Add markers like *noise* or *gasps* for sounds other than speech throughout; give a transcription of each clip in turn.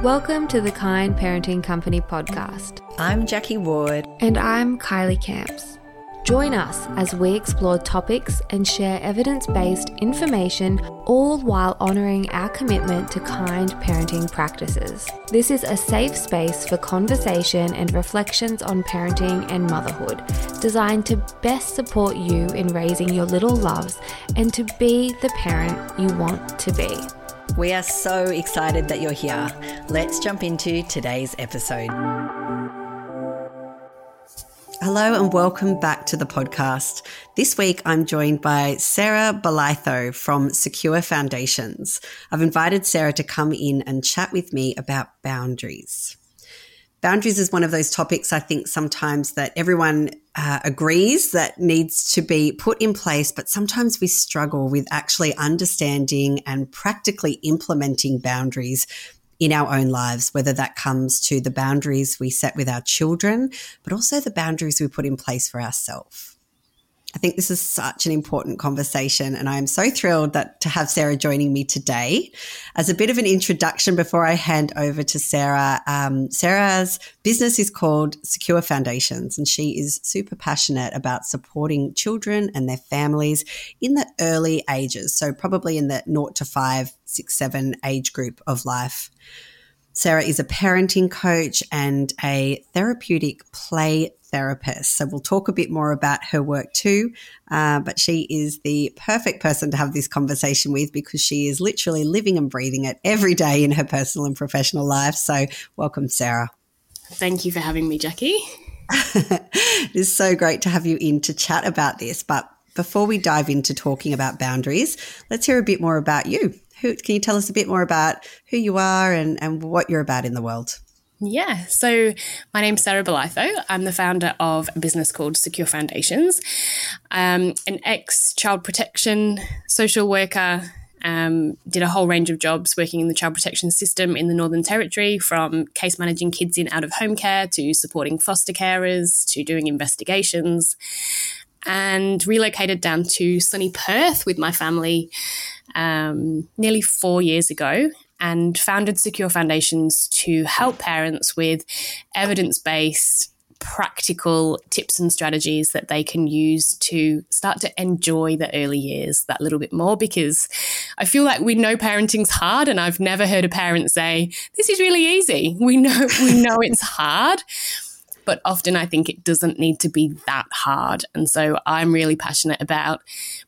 Welcome to the Kind Parenting Company podcast. I'm Jacquie Ward. And I'm Kylie Camps. Join us as we explore topics and share evidence based information, all while honouring our commitment to kind parenting practices. This is a safe space for conversation and reflections on parenting and motherhood, designed to best support you in raising your little loves and to be the parent you want to be. We are so excited that you're here. Let's jump into today's episode. Hello and welcome back to the podcast. This week I'm joined by Sarah Bolitho from Secure Foundations. I've invited Sarah to come in and chat with me about boundaries. Boundaries is one of those topics I think sometimes that everyone uh, agrees that needs to be put in place, but sometimes we struggle with actually understanding and practically implementing boundaries in our own lives, whether that comes to the boundaries we set with our children, but also the boundaries we put in place for ourselves. I think this is such an important conversation, and I am so thrilled that to have Sarah joining me today. As a bit of an introduction before I hand over to Sarah, um, Sarah's business is called Secure Foundations, and she is super passionate about supporting children and their families in the early ages, so probably in the naught to five, six, seven age group of life. Sarah is a parenting coach and a therapeutic play therapist. So we'll talk a bit more about her work too. Uh, but she is the perfect person to have this conversation with because she is literally living and breathing it every day in her personal and professional life. So welcome, Sarah. Thank you for having me, Jacquie. *laughs* it is so great to have you in to chat about this. But before we dive into talking about boundaries, let's hear a bit more about you. Who, can you tell us a bit more about who you are and, and what you're about in the world? Yeah, so my name's Sarah Bolitho. I'm the founder of a business called Secure Foundations, um, an ex child protection social worker. Um, did a whole range of jobs working in the child protection system in the Northern Territory, from case managing kids in out of home care to supporting foster carers to doing investigations, and relocated down to sunny Perth with my family um, nearly four years ago and founded Secure Foundations to help parents with evidence based practical tips and strategies that they can use to start to enjoy the early years that little bit more because I feel like we know parenting's hard and I've never heard a parent say this is really easy. We know we know it's hard but often I think it doesn't need to be that hard. And so I'm really passionate about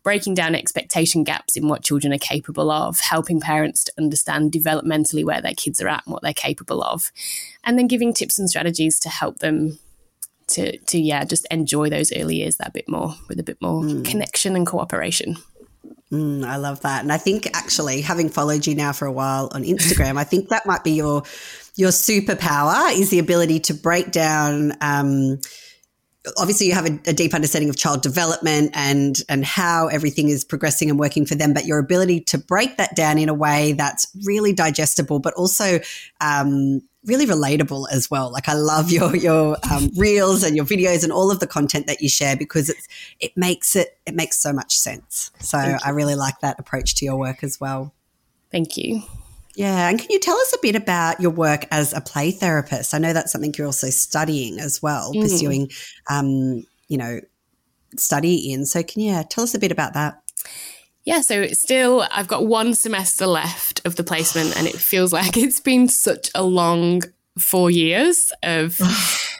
breaking down expectation gaps in what children are capable of, helping parents to understand developmentally where their kids are at and what they're capable of, and then giving tips and strategies to help them to to yeah just enjoy those early years that bit more with a bit more mm. connection and cooperation. Mm, I love that. And I think actually, having followed you now for a while on Instagram, I think that might be your your superpower is the ability to break down. Um, obviously, you have a, a, deep understanding of child development and and how everything is progressing and working for them, but your ability to break that down in a way that's really digestible, but also um, really relatable as well. Like I love your your um, *laughs* reels and your videos and all of the content that you share because it's it makes it it makes so much sense. So I really like that approach to your work as well. Thank you. Yeah, and can you tell us a bit about your work as a play therapist? I know that's something you're also studying as well, mm. pursuing, um, you know, study in. So can you yeah, tell us a bit about that? Yeah, so still, I've got one semester left of the placement, and it feels *laughs* like it's been such a long four years of *laughs*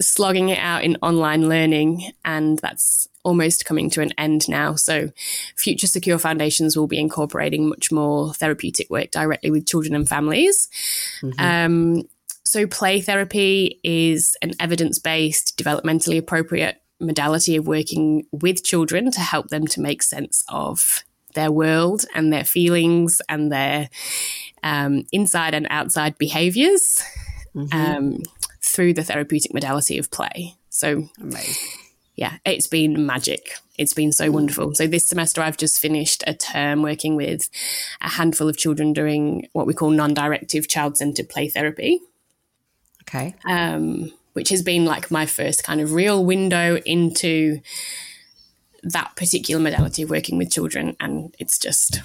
slogging it out in online learning, and that's almost coming to an end now. So, future Secure Foundations will be incorporating much more therapeutic work directly with children and families. Mm-hmm. Um, so, play therapy is an evidence based, developmentally appropriate modality of working with children to help them to make sense of their world and their feelings and their um, inside and outside behaviors mm-hmm. um, through the therapeutic modality of play. So, Amazing. yeah, it's been magic. It's been so wonderful. So, this semester, I've just finished a term working with a handful of children doing what we call non directive child centered play therapy. Okay. Um, which has been like my first kind of real window into that particular modality of working with children. And it's just,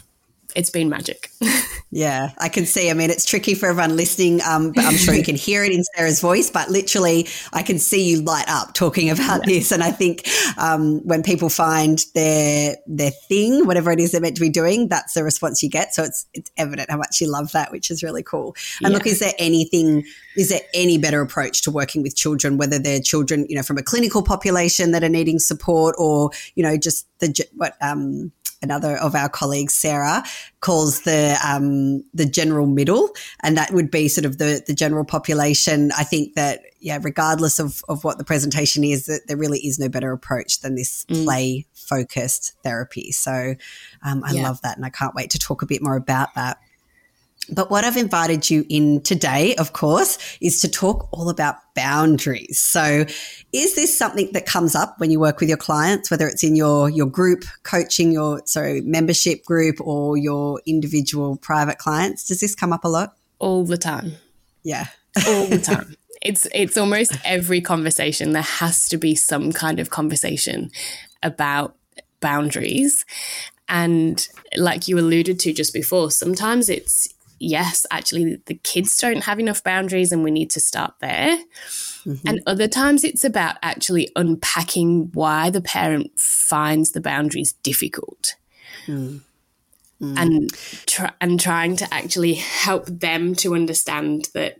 it's been magic. *laughs* yeah, I can see. I mean, it's tricky for everyone listening, um, but I'm sure you can hear it in Sarah's voice. But literally, I can see you light up talking about yeah. this. And I think um, when people find their their thing, whatever it is they're meant to be doing, that's the response you get. So it's it's evident how much you love that, which is really cool. And yeah. look, is there anything? Is there any better approach to working with children, whether they're children, you know, from a clinical population that are needing support, or you know, just the what um, another of our colleagues, Sarah, calls the um, the general middle, and that would be sort of the the general population. I think that yeah, regardless of of what the presentation is, that there really is no better approach than this mm. play focused therapy. So um, I yeah. love that, and I can't wait to talk a bit more about that. But what I've invited you in today, of course, is to talk all about boundaries. So is this something that comes up when you work with your clients, whether it's in your, your group coaching, your, sorry, membership group or your individual private clients? Does this come up a lot? All the time. Yeah. All the time. *laughs* it's, it's almost every conversation. There has to be some kind of conversation about boundaries. And like you alluded to just before, sometimes it's yes, actually, the kids don't have enough boundaries and we need to start there. Mm-hmm. And other times it's about actually unpacking why the parent finds the boundaries difficult. Mm. Mm. And try, and trying to actually help them to understand that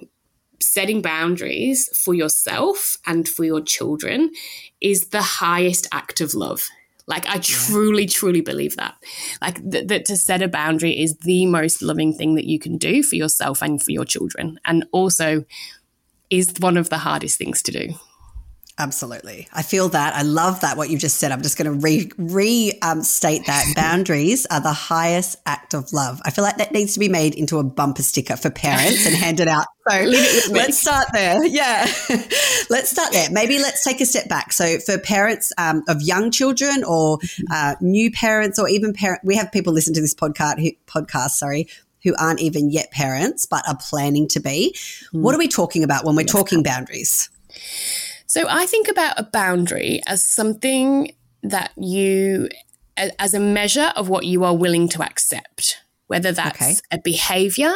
setting boundaries for yourself and for your children is the highest act of love. Like I truly, yeah. truly believe that. Like th- that to set a boundary is the most loving thing that you can do for yourself and for your children, and also is one of the hardest things to do. Absolutely. I feel that. I love that, what you just said. I'm just going to re, re um, that *laughs* boundaries are the highest act of love. I feel like that needs to be made into a bumper sticker for parents and handed out. So *laughs* let's start there. Yeah. *laughs* let's start there. Maybe let's take a step back. So for parents um, of young children or uh, new parents or even parent, we have people listen to this podcast, who, podcast, sorry, who aren't even yet parents, but are planning to be. Mm. What are we talking about when we're yes, talking boundaries? So I think about a boundary as something that you, as a measure of what you are willing to accept, whether that's okay. a behavior,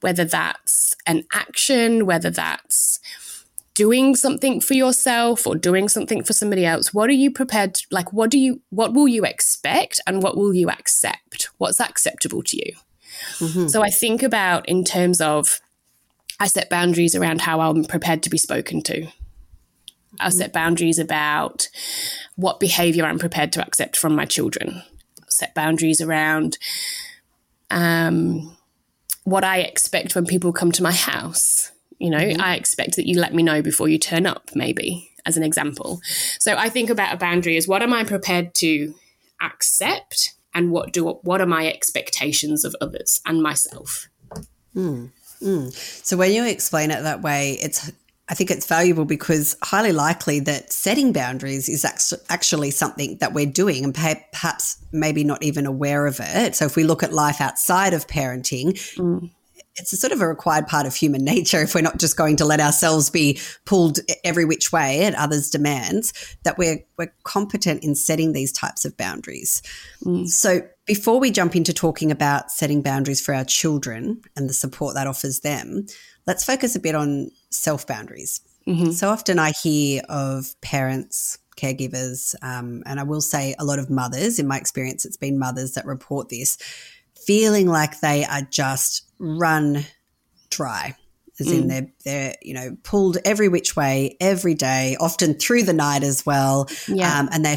whether that's an action, whether that's doing something for yourself or doing something for somebody else what are you prepared to, like what do you what will you expect and what will you accept what's acceptable to you mm-hmm. so i think about in terms of i set boundaries around how i'm prepared to be spoken to I'll set boundaries about what behavior I'm prepared to accept from my children. I'll set boundaries around um, what I expect when people come to my house. You know, mm-hmm. I expect that you let me know before you turn up, maybe, as an example. So I think about a boundary as what am I prepared to accept and what do what are my expectations of others and myself. Mm. Mm. So when you explain it that way, it's I think it's valuable because highly likely that setting boundaries is actually something that we're doing and perhaps maybe not even aware of it. So if we look at life outside of parenting, mm. it's a sort of a required part of human *laughs* nature if we're not just going to let ourselves be pulled every which way at others' demands, that we're, we're competent in setting these types of boundaries. Mm. So before we jump into talking about setting boundaries for our children and the support that offers them, let's focus a bit on self boundaries. Mm-hmm. So often I hear of parents, caregivers, um, and I will say a lot of mothers, in my experience, it's been mothers that report this, feeling like they are just run dry. As mm. in they're they're you know pulled every which way every day, often through the night as well, yeah. um, and they're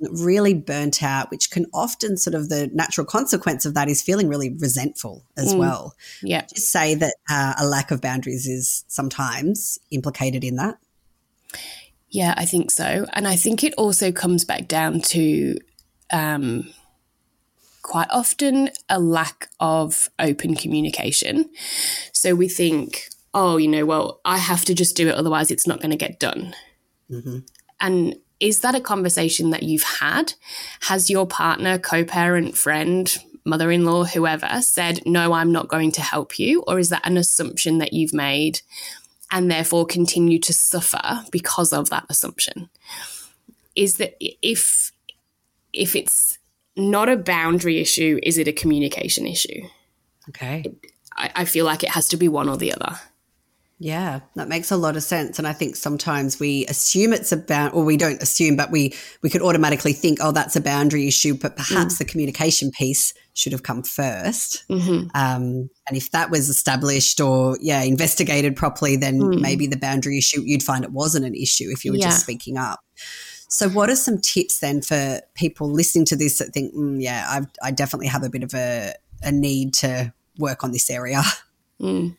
really burnt out, which can often sort of the natural consequence of that is feeling really resentful as mm. well. Yeah. Just say that uh, a lack of boundaries is sometimes implicated in that. Yeah, I think so. And I think it also comes back down to um, quite often a lack of open communication. So we think, oh, you know, well, I have to just do it, otherwise it's not going to get done. Mm-hmm. And is that a conversation that you've had? Has your partner, co parent, friend, mother in law, whoever said, no, I'm not going to help you? Or is that an assumption that you've made and therefore continue to suffer because of that assumption? Is that if if it's not a boundary issue, is it a communication issue? Okay. I, I feel like it has to be one or the other. Yeah, that makes a lot of sense. And I think sometimes we assume it's about, or we don't assume, but we we could automatically think, oh, that's a boundary issue. But perhaps mm. the communication piece should have come 1st mm-hmm. um, and if that was established or yeah investigated properly, then mm. maybe the boundary issue you'd find it wasn't an issue if you were yeah. just speaking up. So, what are some tips then for people listening to this that think, mm, yeah, I've, I definitely have a bit of a, a need to work on this area? *laughs* Mm.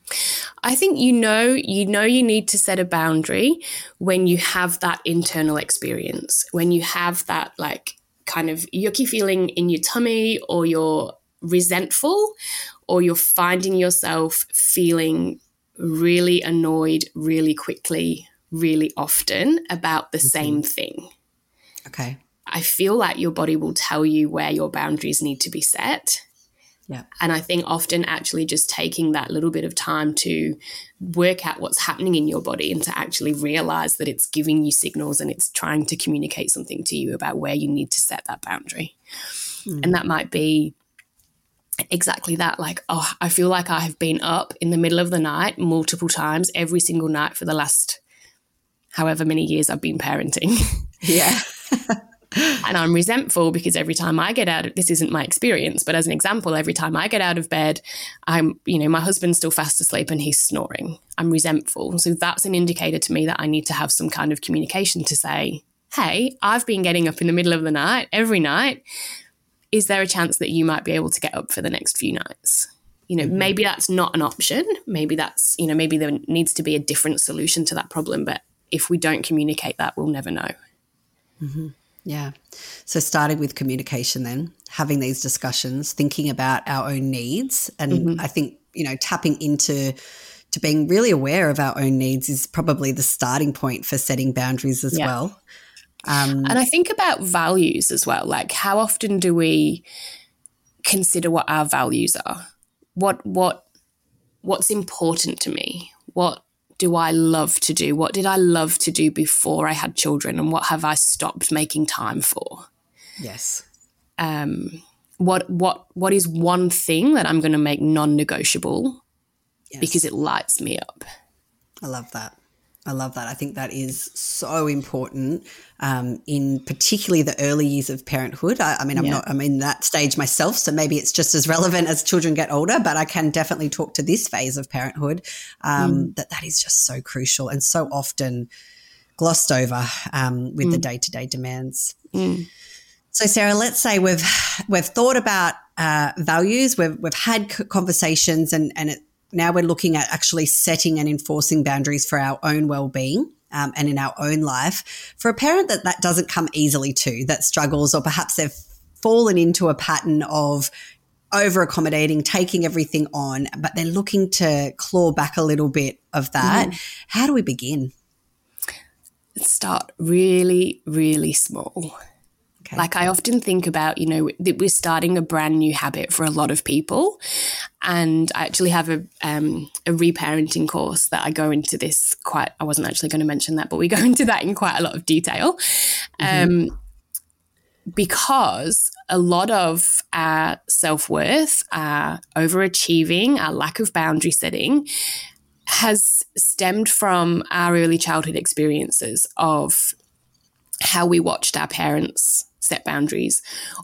I think you know you know you need to set a boundary when you have that internal experience, when you have that like kind of yucky feeling in your tummy or you're resentful or you're finding yourself feeling really annoyed really quickly, really often about the mm-hmm. same thing. Okay. I feel like your body will tell you where your boundaries need to be set. Yeah. And I think often actually just taking that little bit of time to work out what's happening in your body and to actually realize that it's giving you signals and it's trying to communicate something to you about where you need to set that boundary. Mm. And that might be exactly that like, oh, I feel like I have been up in the middle of the night multiple times every single night for the last however many years I've been parenting. Yeah. *laughs* and I'm resentful because every time I get out of this isn't my experience, but as an example, every time I get out of bed, I'm, you know, my husband's still fast asleep and he's snoring. I'm resentful. So that's an indicator to me that I need to have some kind of communication to say, hey, I've been getting up in the middle of the night every night. Is there a chance that you might be able to get up for the next few nights? You know, mm-hmm. maybe that's not an option. Maybe that's, you know, maybe there needs to be a different solution to that problem. But if we don't communicate that, we'll never know. Mm-hmm. Yeah. So starting with communication then, having these discussions, thinking about our own needs. And mm-hmm. I think, you know, tapping into to being really aware of our own needs is probably the starting point for setting boundaries as yeah. well. Um, and I think about values as well. Like how often do we consider what our values are? What what what's important to me? What do I love to do? What did I love to do before I had children? And what have I stopped making time for? Yes. Um, what what what is one thing that I'm going to make non-negotiable yes. because it lights me up? I love that. I love that. I think that is so important um, in particularly the early years of parenthood. I, I mean, I'm yeah. not, I'm in that stage myself, so maybe it's just as relevant as children get older, but I can definitely talk to this phase of parenthood um, mm. that that is just so crucial and so often glossed over um, with mm. the day to day demands. Mm. So, Sarah, let's say we've we've thought about uh, values, we've we've had conversations, and and it, now we're looking at actually setting and enforcing boundaries for our own well-being um, and in our own life. For a parent that that doesn't come easily to, that struggles, or perhaps they've fallen into a pattern of over accommodating, taking everything on, but they're looking to claw back a little bit of that. Mm. How do we begin? Start really, really small. Okay. Like I often think about, you know, that we're starting a brand new habit for a lot of people. And I actually have a, um, a reparenting course that I go into this quite, I wasn't actually going to mention that, but we go *laughs* into that in quite a lot of detail. Mm-hmm. Um, because a lot of our self worth, our overachieving, our lack of boundary setting has stemmed from our early childhood experiences of how we watched our parents set boundaries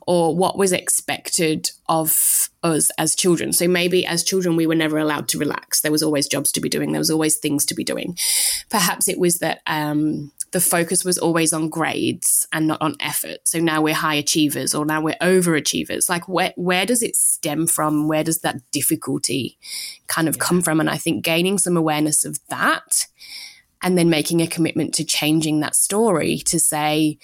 or what was expected of us as children. So maybe as children, we were never allowed to relax. There was always jobs to be doing, there was always things to be doing. Perhaps it was that um, the focus was always on grades and not on effort. So now we're high achievers or now we're overachievers. Like where where does it stem from? Where does that difficulty kind of yeah. come from? And I think gaining some awareness of that and then making a commitment to changing that story to say,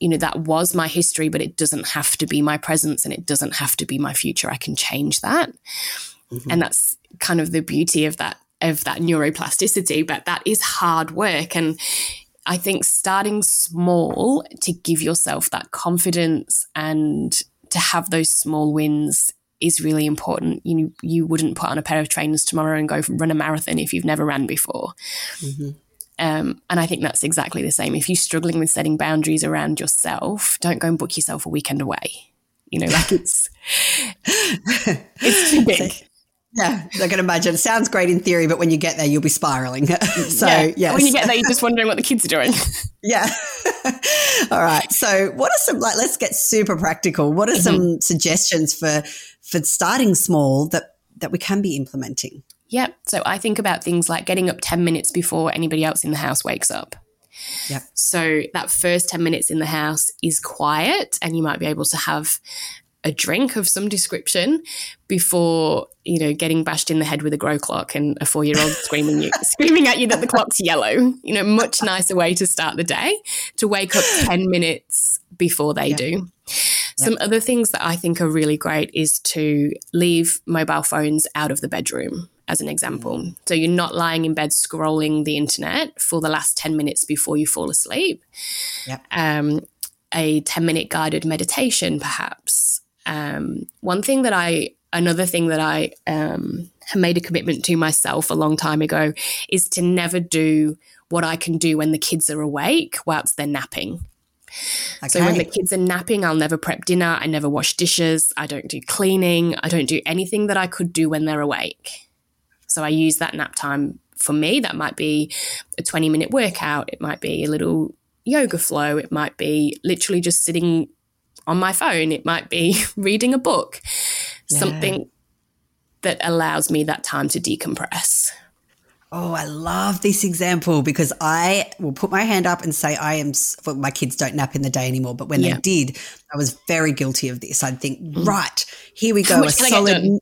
you know, that was my history, but it doesn't have to be my presence and it doesn't have to be my future. I can change that. Mm-hmm. And that's kind of the beauty of that of that neuroplasticity, but that is hard work. And I think starting small to give yourself that confidence and to have those small wins is really important. You you wouldn't put on a pair of trainers tomorrow and go run a marathon if you've never ran before. Mm-hmm. Um, and I think that's exactly the same. If you're struggling with setting boundaries around yourself, don't go and book yourself a weekend away. You know, like it's *laughs* it's too big. Yeah, I can imagine. It sounds great in theory, but when you get there, you'll be spiraling. *laughs* so, yeah. yes. When you get there, you're just wondering what the kids are doing. *laughs* yeah. All right. So, what are some like? Let's get super practical. What are mm-hmm. some suggestions for for starting small that that we can be implementing? Yep. So I think about things like getting up 10 minutes before anybody else in the house wakes up. Yeah. So that first 10 minutes in the house is quiet and you might be able to have a drink of some description before you know getting bashed in the head with a grow clock and a four year old *laughs* screaming you screaming at you that the clock's yellow you know much nicer way to start the day to wake up *gasps* 10 minutes before they yeah. do some yeah. other things that i think are really great is to leave mobile phones out of the bedroom as an example. Mm. So you're not lying in bed scrolling the internet for the last 10 minutes before you fall asleep. Yep. Um, a 10 minute guided meditation, perhaps, um, one thing that I, another thing that I um, have made a commitment to myself a long time ago is to never do what I can do when the kids are awake whilst they're napping. Okay. So when the kids are napping, I'll never prep dinner. I never wash dishes. I don't do cleaning. I don't do anything that I could do when they're awake. So I use that nap time for me. That might be a 20 minute workout. It might be a little yoga flow. It might be literally just sitting on my phone. It might be *laughs* reading a book, yeah. something that allows me that time to decompress. Oh, I love this example because I will put my hand up and say I am. Well, my kids don't nap in the day anymore, but when yeah. they did, I was very guilty of this. I'd think, mm. right, here we *laughs* go, a solid,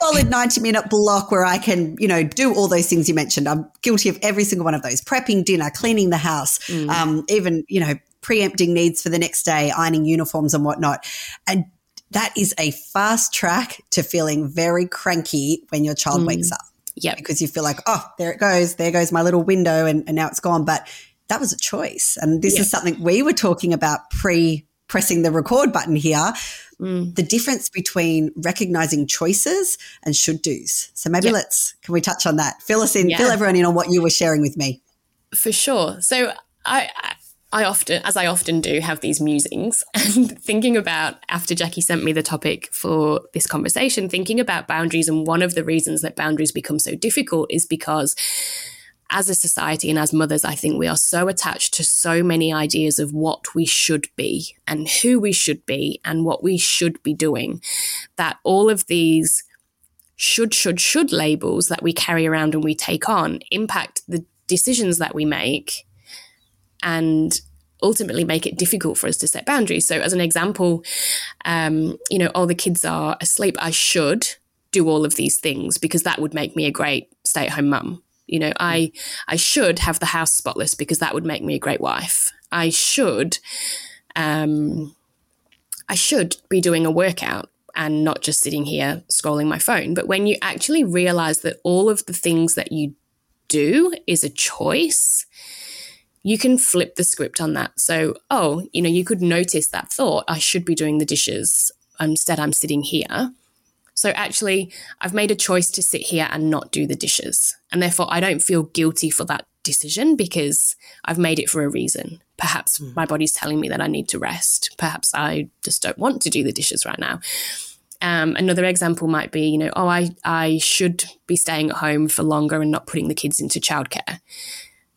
solid 90 minute block where I can, you know, do all those things you mentioned. I'm guilty of every single one of those prepping dinner, cleaning the house, mm. um, even, you know, preempting needs for the next day, ironing uniforms and whatnot. And that is a fast track to feeling very cranky when your child mm. wakes up. Yeah. Because you feel like, oh, there it goes. There goes my little window and, and now it's gone. But that was a choice. And this yep. is something we were talking about pre pressing the record button here. Mm. The difference between recognizing choices and should do's. So maybe yep. let's, can we touch on that? Fill us in, yeah. fill everyone in on what you were sharing with me. For sure. So I, I often, as I often do, have these musings *laughs* and thinking about after Jacquie sent me the topic for this conversation, thinking about boundaries. And one of the reasons that boundaries become so difficult is because as a society and as mothers, I think we are so attached to so many ideas of what we should be and who we should be and what we should be doing that all of these should, should, should labels that we carry around and we take on impact the decisions that we make and ultimately make it difficult for us to set boundaries. So, as an example, um, you know, all the kids are asleep. I should do all of these things because that would make me a great stay at home mum. You know, I I should have the house spotless because that would make me a great wife. I should um, I should be doing a workout and not just sitting here scrolling my phone. But when you actually realize that all of the things that you do is a choice, you can flip the script on that. So, oh, you know, you could notice that thought, I should be doing the dishes. Instead, I'm sitting here. So, actually, I've made a choice to sit here and not do the dishes. And therefore, I don't feel guilty for that decision because I've made it for a reason. Perhaps mm. my body's telling me that I need to rest. Perhaps I just don't want to do the dishes right now. Um, another example might be, you know, oh, I, I should be staying at home for longer and not putting the kids into childcare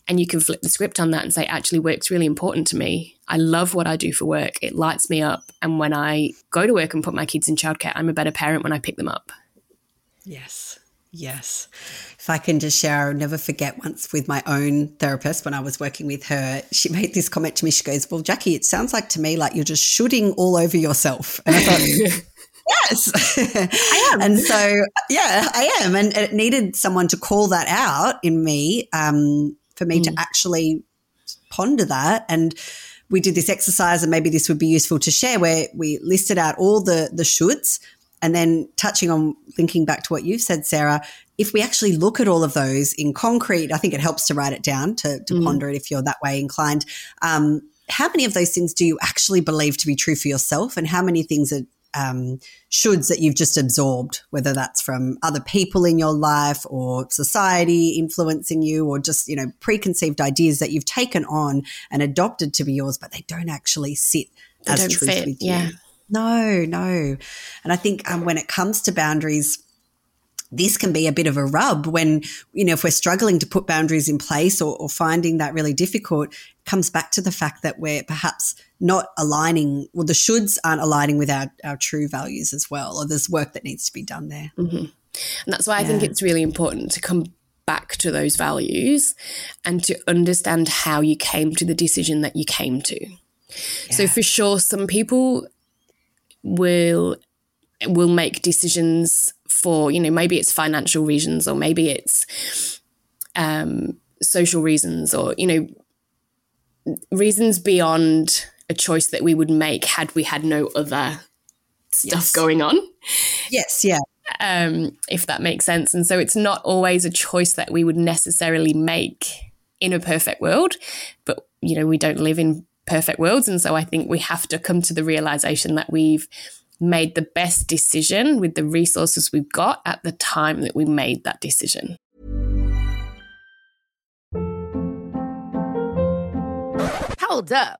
and you can flip the script on that and say actually work's really important to me. I love what i do for work. It lights me up. And when i go to work and put my kids in childcare i'm a better parent when i pick them up. Yes. Yes. If i can just share i'll never forget once with my own therapist when i was working with her she made this comment to me. She goes well jacquie it sounds like to me like you're just shooting all over yourself. And i thought *laughs* Yes, I am. and so, yeah, I am. And it needed someone to call that out in me um, for me mm. to actually ponder that. And we did this exercise and maybe this would be useful to share where we listed out all the the shoulds and then touching on thinking back to what you've said, Sarah, if we actually look at all of those in concrete, I think it helps to write it down to, to mm. ponder it if you're that way inclined. Um, how many of those things do you actually believe to be true for yourself, and how many things are um, shoulds that you've just absorbed, whether that's from other people in your life or society influencing you, or just you know preconceived ideas that you've taken on and adopted to be yours, but they don't actually sit they as truth fit, with you. Yeah. No, no. And I think um, when it comes to boundaries, this can be a bit of a rub when, you know, if we're struggling to put boundaries in place or, or finding that really difficult, comes back to the fact that we're perhaps not aligning, well, the shoulds aren't aligning with our, our true values as well, or there's work that needs to be done there. Mm-hmm. And that's why yeah. I think it's really important to come back to those values and to understand how you came to the decision that you came to. Yeah. So for sure, some people will will make decisions for you know maybe it's financial reasons or maybe it's um, social reasons or you know reasons beyond a choice that we would make had we had no other stuff yes. going on. Yes, yeah. Um, if that makes sense. And so it's not always a choice that we would necessarily make in a perfect world, but you know, we don't live in perfect worlds. And so I think we have to come to the realization that we've made the best decision with the resources we've got at the time that we made that decision. Hold up.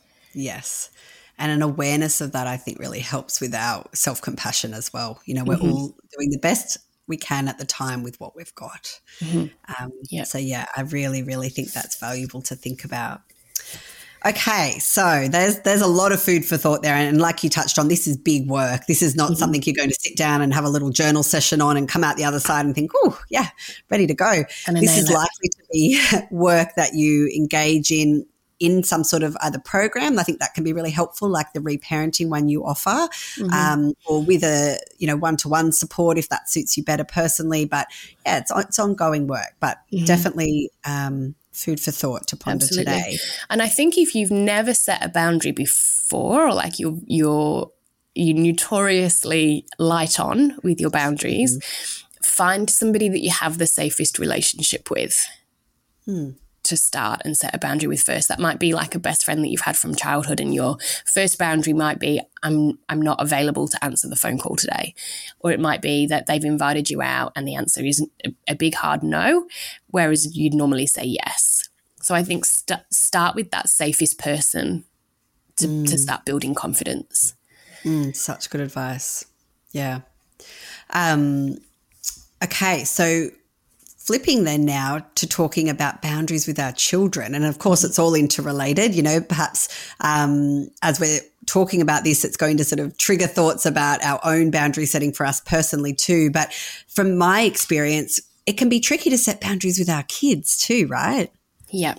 Yes. And an awareness of that, I think, really helps with our self compassion as well. You know, we're mm-hmm. all doing the best we can at the time with what we've got. Mm-hmm. Um, yep. So, yeah, I really, really think that's valuable to think about. Okay, so there's there's a lot of food for thought there, and like you touched on, this is big work. This is not mm-hmm. something you're going to sit down and have a little journal session on and come out the other side and think, oh yeah, ready to go. This is likely to be *laughs* work that you engage in in some sort of other program. I think that can be really helpful, like the reparenting one you offer, mm-hmm. um, or with a you know one to one support if that suits you better personally. But yeah, it's it's ongoing work, but mm-hmm. definitely. Um, food for thought to ponder Absolutely. today. And I think if you've never set a boundary before, or like you're you're you notoriously light on with your boundaries, mm. find somebody that you have the safest relationship with. Hmm to start and set a boundary with first. That might be like a best friend that you've had from childhood, and your first boundary might be, I'm I'm not available to answer the phone call today. Or it might be that they've invited you out and the answer is a, a big hard no, whereas you'd normally say yes. So I think st- start with that safest person to, mm. to start building confidence. Mm, such good advice. Yeah. Um, okay, so flipping then now to talking about boundaries with our children. And of course, it's all interrelated. You know, perhaps um, as we're talking about this, it's going to sort of trigger thoughts about our own boundary setting for us personally, too. But from my experience, it can be tricky to set boundaries with our kids, too, right? Yeah,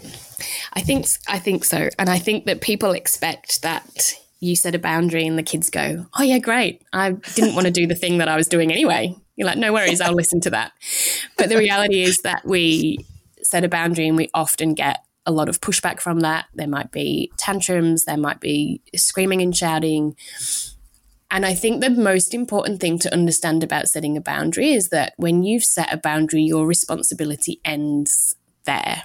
I think I think so, and I think that people expect that you set a boundary and the kids go, "Oh yeah, great! I didn't want to do the thing that I was doing anyway." You're like, no worries, I'll listen to that. But the reality is that we set a boundary and we often get a lot of pushback from that. There might be tantrums, there might be screaming and shouting. And I think the most important thing to understand about setting a boundary is that when you've set a boundary, your responsibility ends there.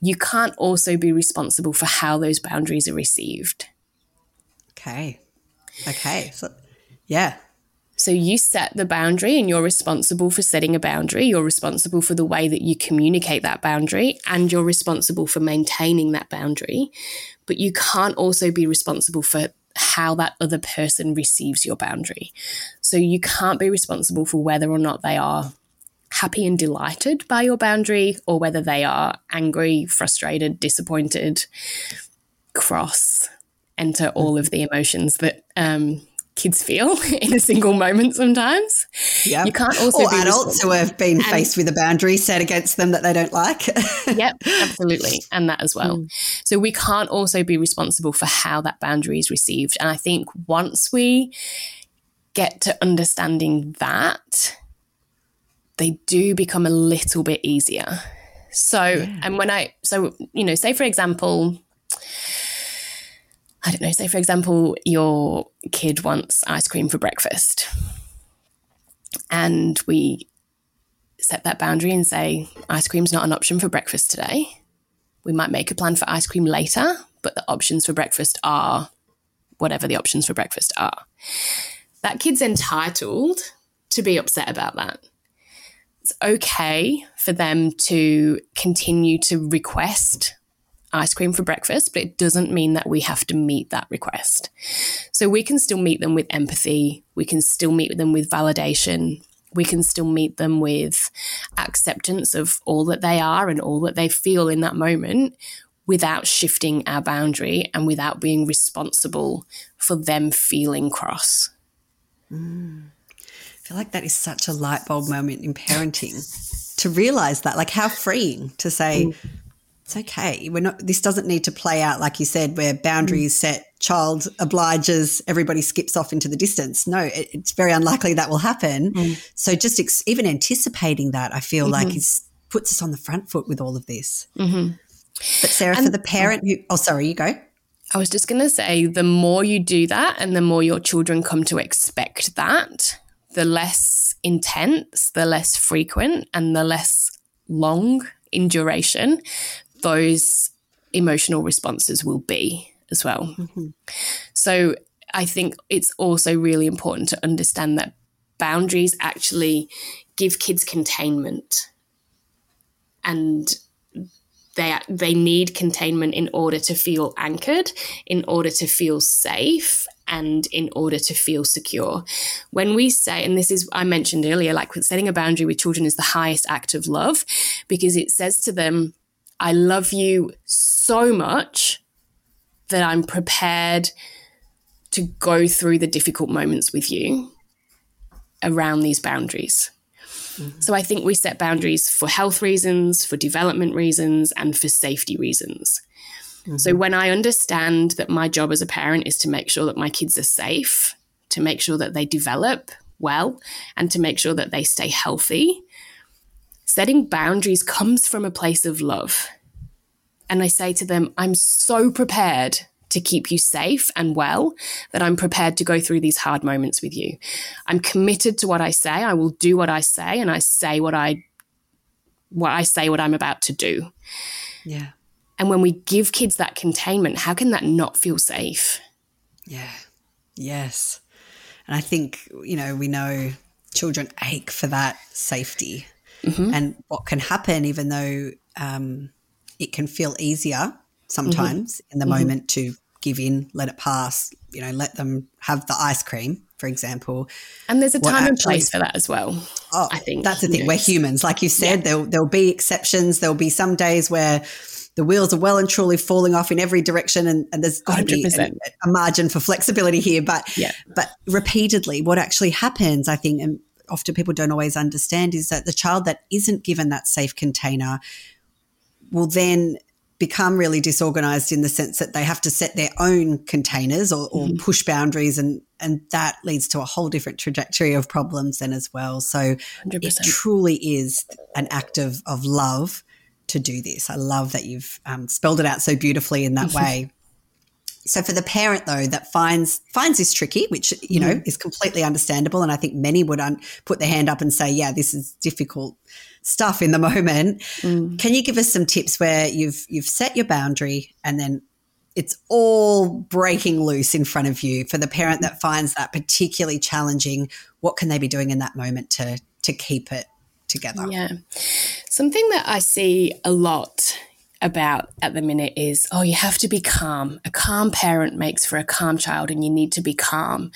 You can't also be responsible for how those boundaries are received. Okay. Okay. So, yeah, so you set the boundary and you're responsible for setting a boundary. You're responsible for the way that you communicate that boundary and you're responsible for maintaining that boundary. But you can't also be responsible for how that other person receives your boundary. So you can't be responsible for whether or not they are happy and delighted by your boundary or whether they are angry, frustrated, disappointed, cross, enter all of the emotions that um, kids feel *laughs* in a single moment sometimes. Yeah. You can't also or adults who have been and, faced with a boundary set against them that they don't like. *laughs* yep, absolutely. And that as well. Mm. So we can't also be responsible for how that boundary is received. And I think once we get to understanding that, they do become a little bit easier. So, yeah. and when I, so, you know, say for example, I don't know, say for example, your kid wants ice cream for breakfast. And we set that boundary and say, ice cream's not an option for breakfast today. We might make a plan for ice cream later, but the options for breakfast are whatever the options for breakfast are. That kid's entitled to be upset about that. It's okay for them to continue to request ice cream for breakfast, but it doesn't mean that we have to meet that request. So we can still meet them with empathy. We can still meet them with validation. We can still meet them with acceptance of all that they are and all that they feel in that moment without shifting our boundary and without being responsible for them feeling cross. Mm. I feel like that is such a light bulb moment in parenting to realize that, like how freeing to say, mm it's okay. We're not. This doesn't need to play out like you said, where boundaries mm. set, child obliges, everybody skips off into the distance. No, it, it's very unlikely that will happen. Mm. So just ex- even anticipating that, I feel mm-hmm. like is puts us on the front foot with all of this. Mm-hmm. But Sarah, and, for the parent who, oh, sorry, you go. I was just going to say, the more you do that, and the more your children come to expect that, the less intense, the less frequent, and the less long in duration those emotional responses will be as well. Mm-hmm. So I think it's also really important to understand that boundaries actually give kids containment and they they need containment in order to feel anchored in order to feel safe and in order to feel secure when we say and this is i mentioned earlier like setting a boundary with children is the highest act of love because it says to them I love you so much that I'm prepared to go through the difficult moments with you around these boundaries. Mm-hmm. So I think we set boundaries for health reasons, for development reasons, and for safety reasons. Mm-hmm. So when I understand that my job as a parent is to make sure that my kids are safe, to make sure that they develop well, and to make sure that they stay healthy, setting boundaries comes from a place of love. And I say to them, I'm so prepared to keep you safe and well that I'm prepared to go through these hard moments with you. I'm committed to what I say. I will do what I say and I say what I what I say what I'm about to do. Yeah. And when we give kids that containment, how can that not feel safe? Yeah. Yes. And I think, you know, we know children ache for that safety. Mm-hmm. And what can happen, even though um, it can feel easier sometimes mm-hmm. in the mm-hmm. moment to give in, let it pass, you know, let them have the ice cream, for example. And there's a time and place for that as well. Oh, I think that's the thing. Know. We're humans, like you said. Yeah. There'll there'll be exceptions. There'll be some days where the wheels are well and truly falling off in every direction, and, and there's got to be a, a, margin for flexibility here. But yeah. but repeatedly, what actually happens, I think, and often people don't always understand, is that the child that isn't given that safe container will then become really disorganized in the sense that they have to set their own containers or, or mm-hmm. push boundaries and and that leads to a whole different trajectory of problems then as well so 100%. it truly is an act of, of love to do this i love that you've um, spelled it out so beautifully in that *laughs* way so for the parent though that finds finds this tricky which you know mm-hmm. is completely understandable and i think many would un- put their hand up and say yeah this is difficult stuff in the *laughs* moment. Mm. Can you give us some tips where you've you've set your boundary and then it's all breaking loose in front of you for the parent that finds that particularly challenging? What can they be doing in that moment to to keep it together? Yeah. Something that I see a lot about at the minute is oh you have to be calm. A calm parent makes for a calm child and you need to be calm.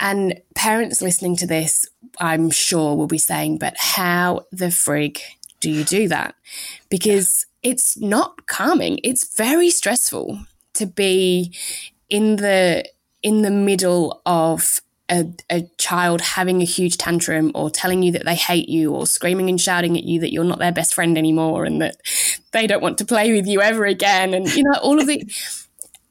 And parents listening to this, I'm sure, will be saying, but how the frig do you do that? Because it's not calming, it's very stressful to be in the in the middle of a, a, child having a huge tantrum or telling you that they hate you or screaming and shouting at you that you're not their best friend anymore and that they don't want to play with you ever again and you know all of the *laughs*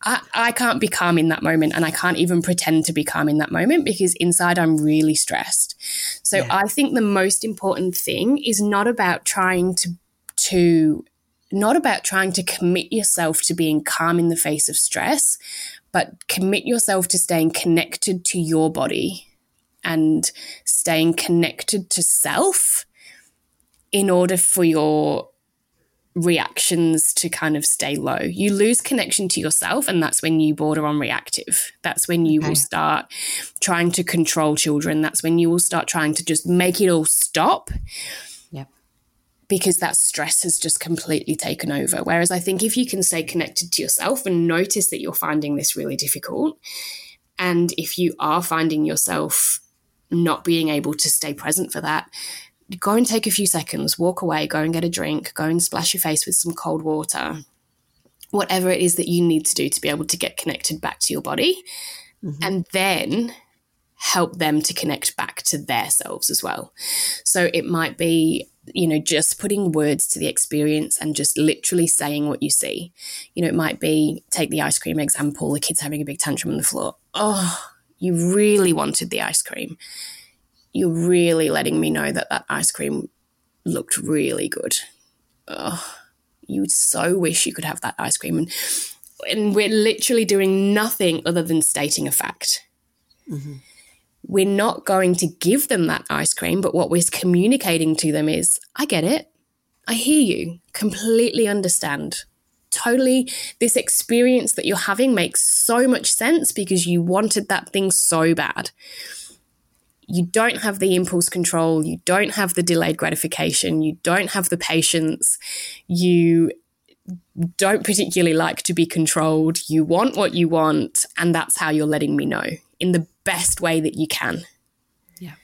I, I can't be calm in that moment and I can't even pretend to be calm in that moment because inside I'm really stressed. So yeah. I think the most important thing is not about trying to to not about trying to commit yourself to being calm in the face of stress, but commit yourself to staying connected to your body and staying connected to self in order for your reactions to kind of stay low. You lose connection to yourself, and that's when you border on reactive. That's when you okay. will start trying to control children. That's when you will start trying to just make it all stop. Because that stress has just completely taken over. Whereas I think if you can stay connected to yourself and notice that you're finding this really difficult, and if you are finding yourself not being able to stay present for that, go and take a few seconds, walk away, go and get a drink, go and splash your face with some cold water, whatever it is that you need to do to be able to get connected back to your body. Mm-hmm. And then help them to connect back to their selves as well. So it might be, you know, just putting words to the experience and just literally saying what you see. You know, it might be take the ice cream example, the kid's having a big tantrum on the floor. Oh, you really wanted the ice cream you're really letting me know that that ice cream looked really good. Oh, you so wish you could have that ice cream. And, and we're literally doing nothing other than stating a fact. Mm-hmm. We're not going to give them that ice cream, but what we're communicating to them is I get it. I hear you, completely understand. Totally, this experience that you're having makes so much sense because you wanted that thing so bad. You don't have the impulse control, you don't have the delayed gratification, you don't have the patience, you don't particularly like to be controlled, you want what you want, and that's how you're letting me know in the best way that you can. Yeah.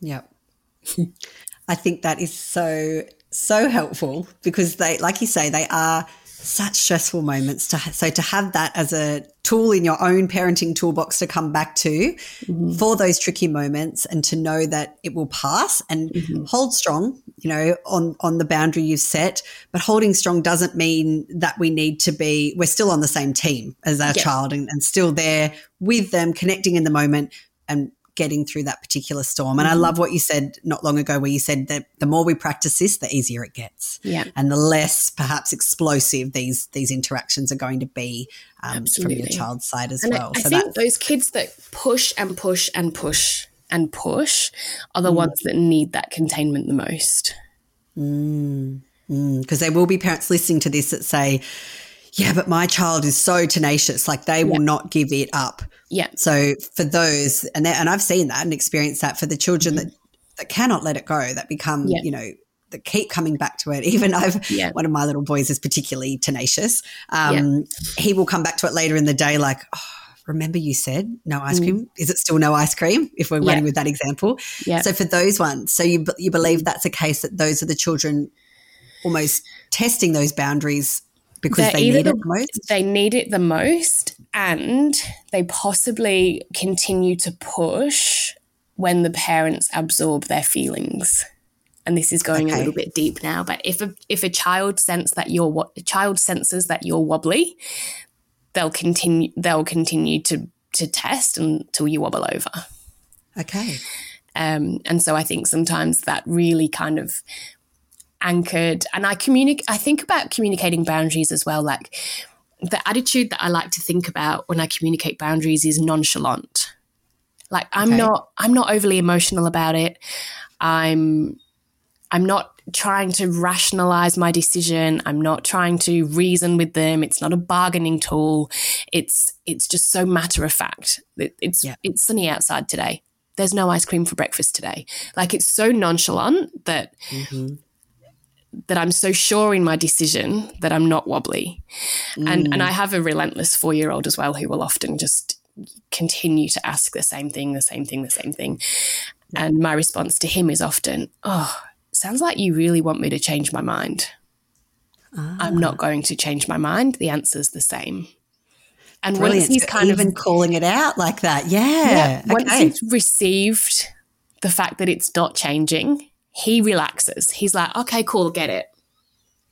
Yeah. *laughs* I think that is so, so helpful because they, like you say, they are such stressful moments to so to have that as a tool in your own parenting toolbox to come back to mm-hmm. for those tricky moments and to know that it will pass and mm-hmm. hold strong you know on on the boundary you've set but holding strong doesn't mean that we need to be we're still on the same team as our child and, and still there with them connecting in the moment and getting through that particular storm. And mm-hmm. I love what you said not long ago, where you said that the more we practice this, the easier it gets. Yeah. And the less perhaps explosive these these interactions are going to be um, from your child's side as and well. I, I so think those kids that push and push and push and push are the mm. ones that need that containment the most. Because mm. mm. there will be parents listening to this that say, yeah, but my child is so tenacious, like they yeah. will not give it up. Yeah. So for those, and and I've seen that and experienced that for the children mm-hmm. that that cannot let it go, that become, yeah. you know, that keep coming back to it. *laughs* Even I've yeah. one of my little boys is particularly tenacious. Um. He will come back to it later in the day, like, oh, remember you said no ice cream? Mm. Is it still no ice cream? If we're yeah. running with that example, yeah. So for those ones, so you you believe that's a case that those are the children almost testing those boundaries because They're they need it the most. They need it the most, and they possibly continue to push when the parents absorb their feelings. And this is going okay. a little bit deep now, but if a if a child sense that you're a child senses that you're wobbly, they'll continue they'll continue to to test until you wobble over. Okay. Um, and so I think sometimes that really kind of anchored and I communicate I think about communicating boundaries as well like the attitude that I like to think about when I communicate boundaries is nonchalant. Like I'm okay. not I'm not overly emotional about it. I'm I'm not trying to rationalize my decision. I'm not trying to reason with them. It's not a bargaining tool. It's it's just so matter of fact. It, it's yeah. it's sunny outside today. There's no ice cream for breakfast today. Like it's so nonchalant that mm-hmm that I'm so sure in my decision that I'm not wobbly. Mm. And and I have a relentless four year old as well who will often just continue to ask the same thing, the same thing, the same thing. And my response to him is often, Oh, sounds like you really want me to change my mind. ah. I'm not going to change my mind. The answer's the same. And Brilliant. once he's kind even of calling it out like that, yeah. yeah okay. Once he's received the fact that it's not changing, he relaxes. He's like, okay, cool, get it.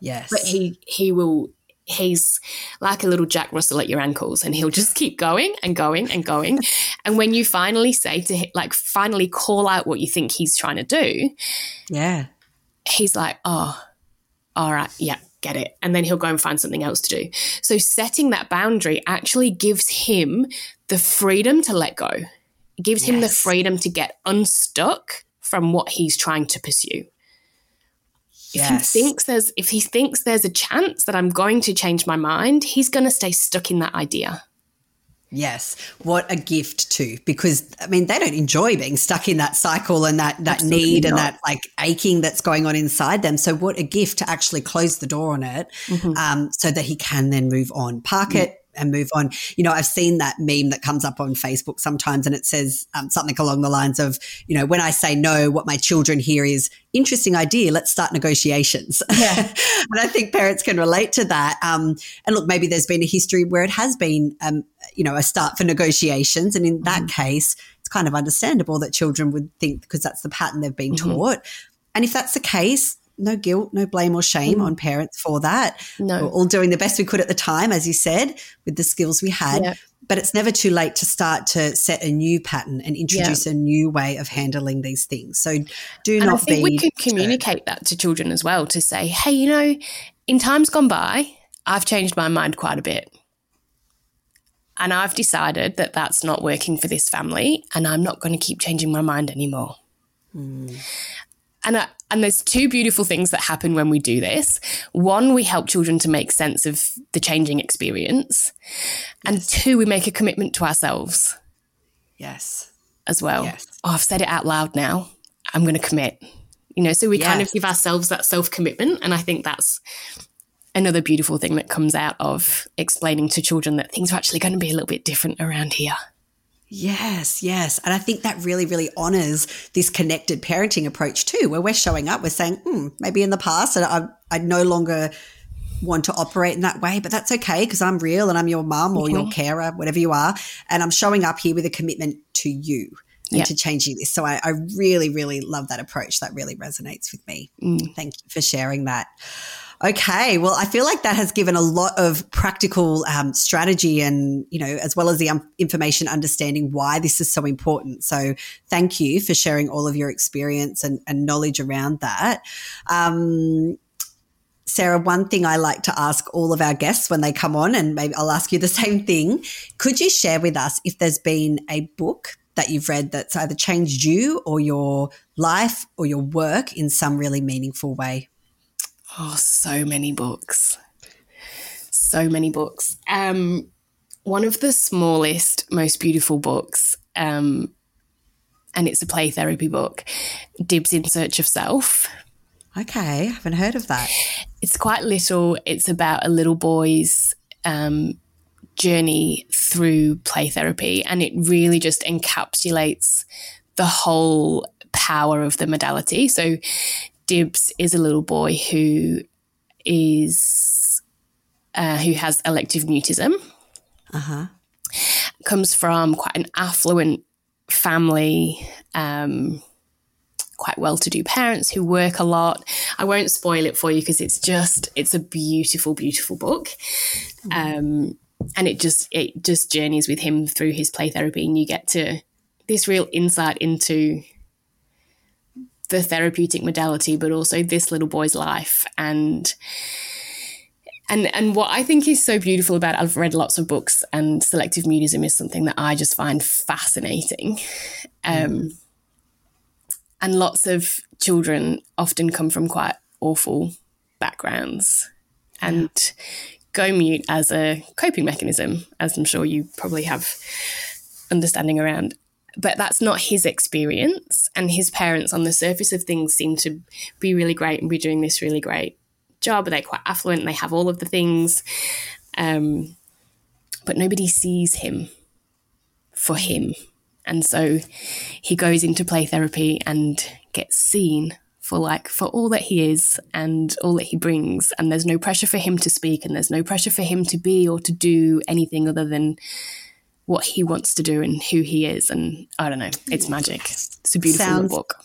Yes. But he he will he's like a little Jack Russell at your ankles and he'll just keep going and going and going. *laughs* and when you finally say to him, like, finally call out what you think he's trying to do, yeah, he's like, oh, all right, yeah, get it. And then he'll go and find something else to do. So setting that boundary actually gives him the freedom to let go. It gives yes. him the freedom to get unstuck from what he's trying to pursue. If he thinks there's if he thinks there's a chance that I'm going to change my mind, he's going to stay stuck in that idea. Yes, what a gift too, because I mean they don't enjoy being stuck in that cycle and that that Absolutely need not. and that like aching that's going on inside them. So what a gift to actually close the door on it, mm-hmm. um, so that he can then move on, park yeah. it, and move on. You know, I've seen that meme that comes up on Facebook sometimes and it says um, something along the lines of, you know, when I say no, what my children hear is interesting idea. Let's start negotiations. *laughs* Yeah. and I think parents can relate to that. Um, and look, maybe there's been a history where it has been, um, you know, a start for negotiations. And in mm-hmm. that case, it's kind of understandable that children would think because that's the pattern they've been mm-hmm. taught. And if that's the case, no guilt, no blame or shame mm. on parents for that. No. We're all doing the best we could at the time, as you said, with the skills we had. But it's never too late to start to set a new pattern and introduce a new way of handling these things. So do and not I think be. We can communicate that to children as well to say, hey, you know, in times gone by, I've changed my mind quite a bit. And I've decided that that's not working for this family, and I'm not going to keep changing my mind anymore. Mm. And, uh, and there's two beautiful things that happen when we do this. One, we help children to make sense of the changing experience. And two, we make a commitment to ourselves. Yes. As well. Yes. Oh, I've said it out loud now. I'm going to commit. You know, so we yes. kind of give ourselves that self commitment. And I think that's another beautiful thing that comes out of explaining to children that things are actually going to be a little bit different around here. Yes, yes. And I think that really, really honors this connected parenting approach too, where we're showing up, we're saying, hmm, maybe in the past I, I no longer want to operate in that way, but that's okay because I'm real and I'm your mum or mm-hmm. your carer, whatever you are. And I'm showing up here with a commitment to you and yep. to changing this. So I, I, really, really love that approach. That really resonates with me. Mm. Thank you for sharing that. Okay. Well, I feel like that has given a lot of practical um, strategy and, you know, as well as the um, information understanding why this is so important. So thank you for sharing all of your experience and, and knowledge around that. Um, Sarah, one thing I like to ask all of our guests when they come on, and maybe I'll ask you the *laughs* same thing. Could you share with us if there's been a book that you've read that's either changed you or your life or your work in some really meaningful way? Oh, so many books. So many books. Um, one of the smallest, most beautiful books, um, and it's a play therapy book, Dibs in Search of Self. Okay, I haven't heard of that. It's quite little. It's about a little boy's um, journey through play therapy, and it really just encapsulates the whole power of the modality. So Dibs is a little boy who is uh, who has elective mutism. Uh-huh. Comes from quite an affluent family, um, quite well-to-do parents who work a lot. I won't spoil it for you because it's just it's a beautiful, beautiful book. Um, and it just it just journeys with him through his play therapy, and you get to this real insight into the therapeutic modality, but also this little boy's life and and and what I think is so beautiful about I've read lots of books and selective mutism is something that I just find fascinating. Um, mm. And lots of children often come from quite awful backgrounds and go mute as a coping mechanism, as I'm sure you probably have understanding around but that's not his experience. And his parents, on the surface of things, seem to be really great and be doing this really great job. They're quite affluent, they have all of the things. Um, but nobody sees him for him. And so he goes into play therapy and gets seen for like for all that he is and all that he brings and there's no pressure for him to speak and there's no pressure for him to be or to do anything other than what he wants to do and who he is and I don't know it's magic it's a beautiful Sounds- book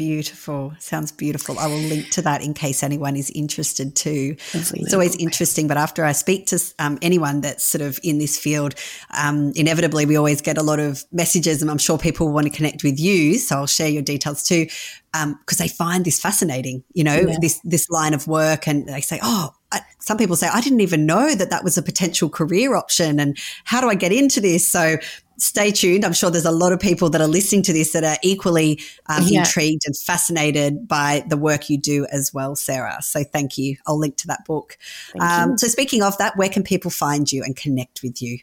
Beautiful. Sounds beautiful. I will link to that in case anyone is interested too. It's always interesting, but after I speak to um, anyone that's sort of in this field, um, inevitably we always get a lot of messages, and I'm sure people want to connect with you. So I'll share your details too, because um, they find this fascinating. You know, yeah. this this line of work, and they say, "Oh, I, some people say I didn't even know that that was a potential career option, and how do I get into this?" So stay tuned. I'm sure there's a lot of people that are listening to this that are equally um, yeah. intrigued and fascinated by the work you do as well, Sarah. So thank you. I'll link to that book. Um, so speaking of that, where can people find you and connect with you?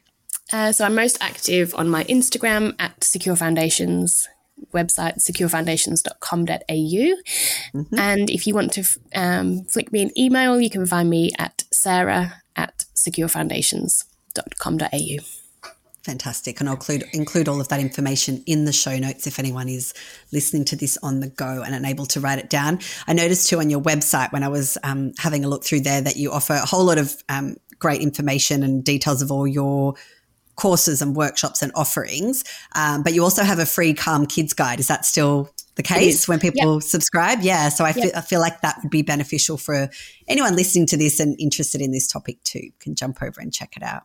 Uh, so I'm most active on my Instagram at Secure Foundations website securefoundations.com.au mm-hmm. and if you want to um, flick me an email you can find me at sarah at securefoundations.com.au Fantastic. And I'll include, include all of that information in the show notes if anyone is listening to this on the go and unable to write it down. I noticed too on your website when I was um, having a look through there that you offer a whole lot of um, great information and details of all your courses and workshops and offerings. Um, but you also have a free Calm Kids Guide. Is that still the case when people yep. subscribe? Yeah. So I, yep. feel, I feel like that would be beneficial for anyone listening to this and interested in this topic too. Can jump over and check it out.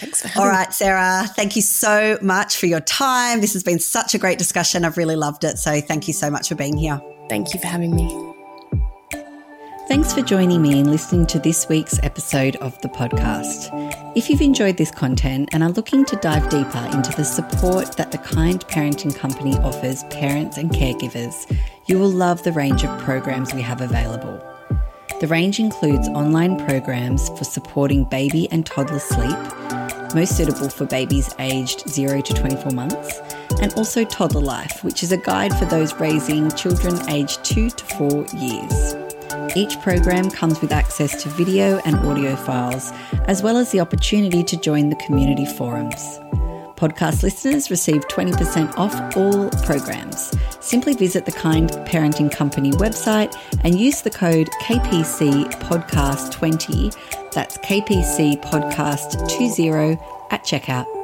Thanks for having All right, Sarah, thank you so much for your time. This has been such a great discussion. I've really loved it. So thank you so much for being here. Thank you for having me. Thanks for joining me in listening to this week's episode of the podcast. If you've enjoyed this content and are looking to dive deeper into the support that the Kind Parenting Company offers parents and caregivers, you will love the range of programs we have available. The range includes online programs for supporting baby and toddler sleep most suitable for babies aged 0 to 24 months, and also Toddler Life, which is a guide for those raising children aged 2 to 4 years. Each program comes with access to video and audio files, as well as the opportunity to join the community forums. Podcast listeners receive 20% off all programs. Simply visit the Kind Parenting Company website and use the code KPC Podcast 20 that's KPC Podcast 20 at checkout.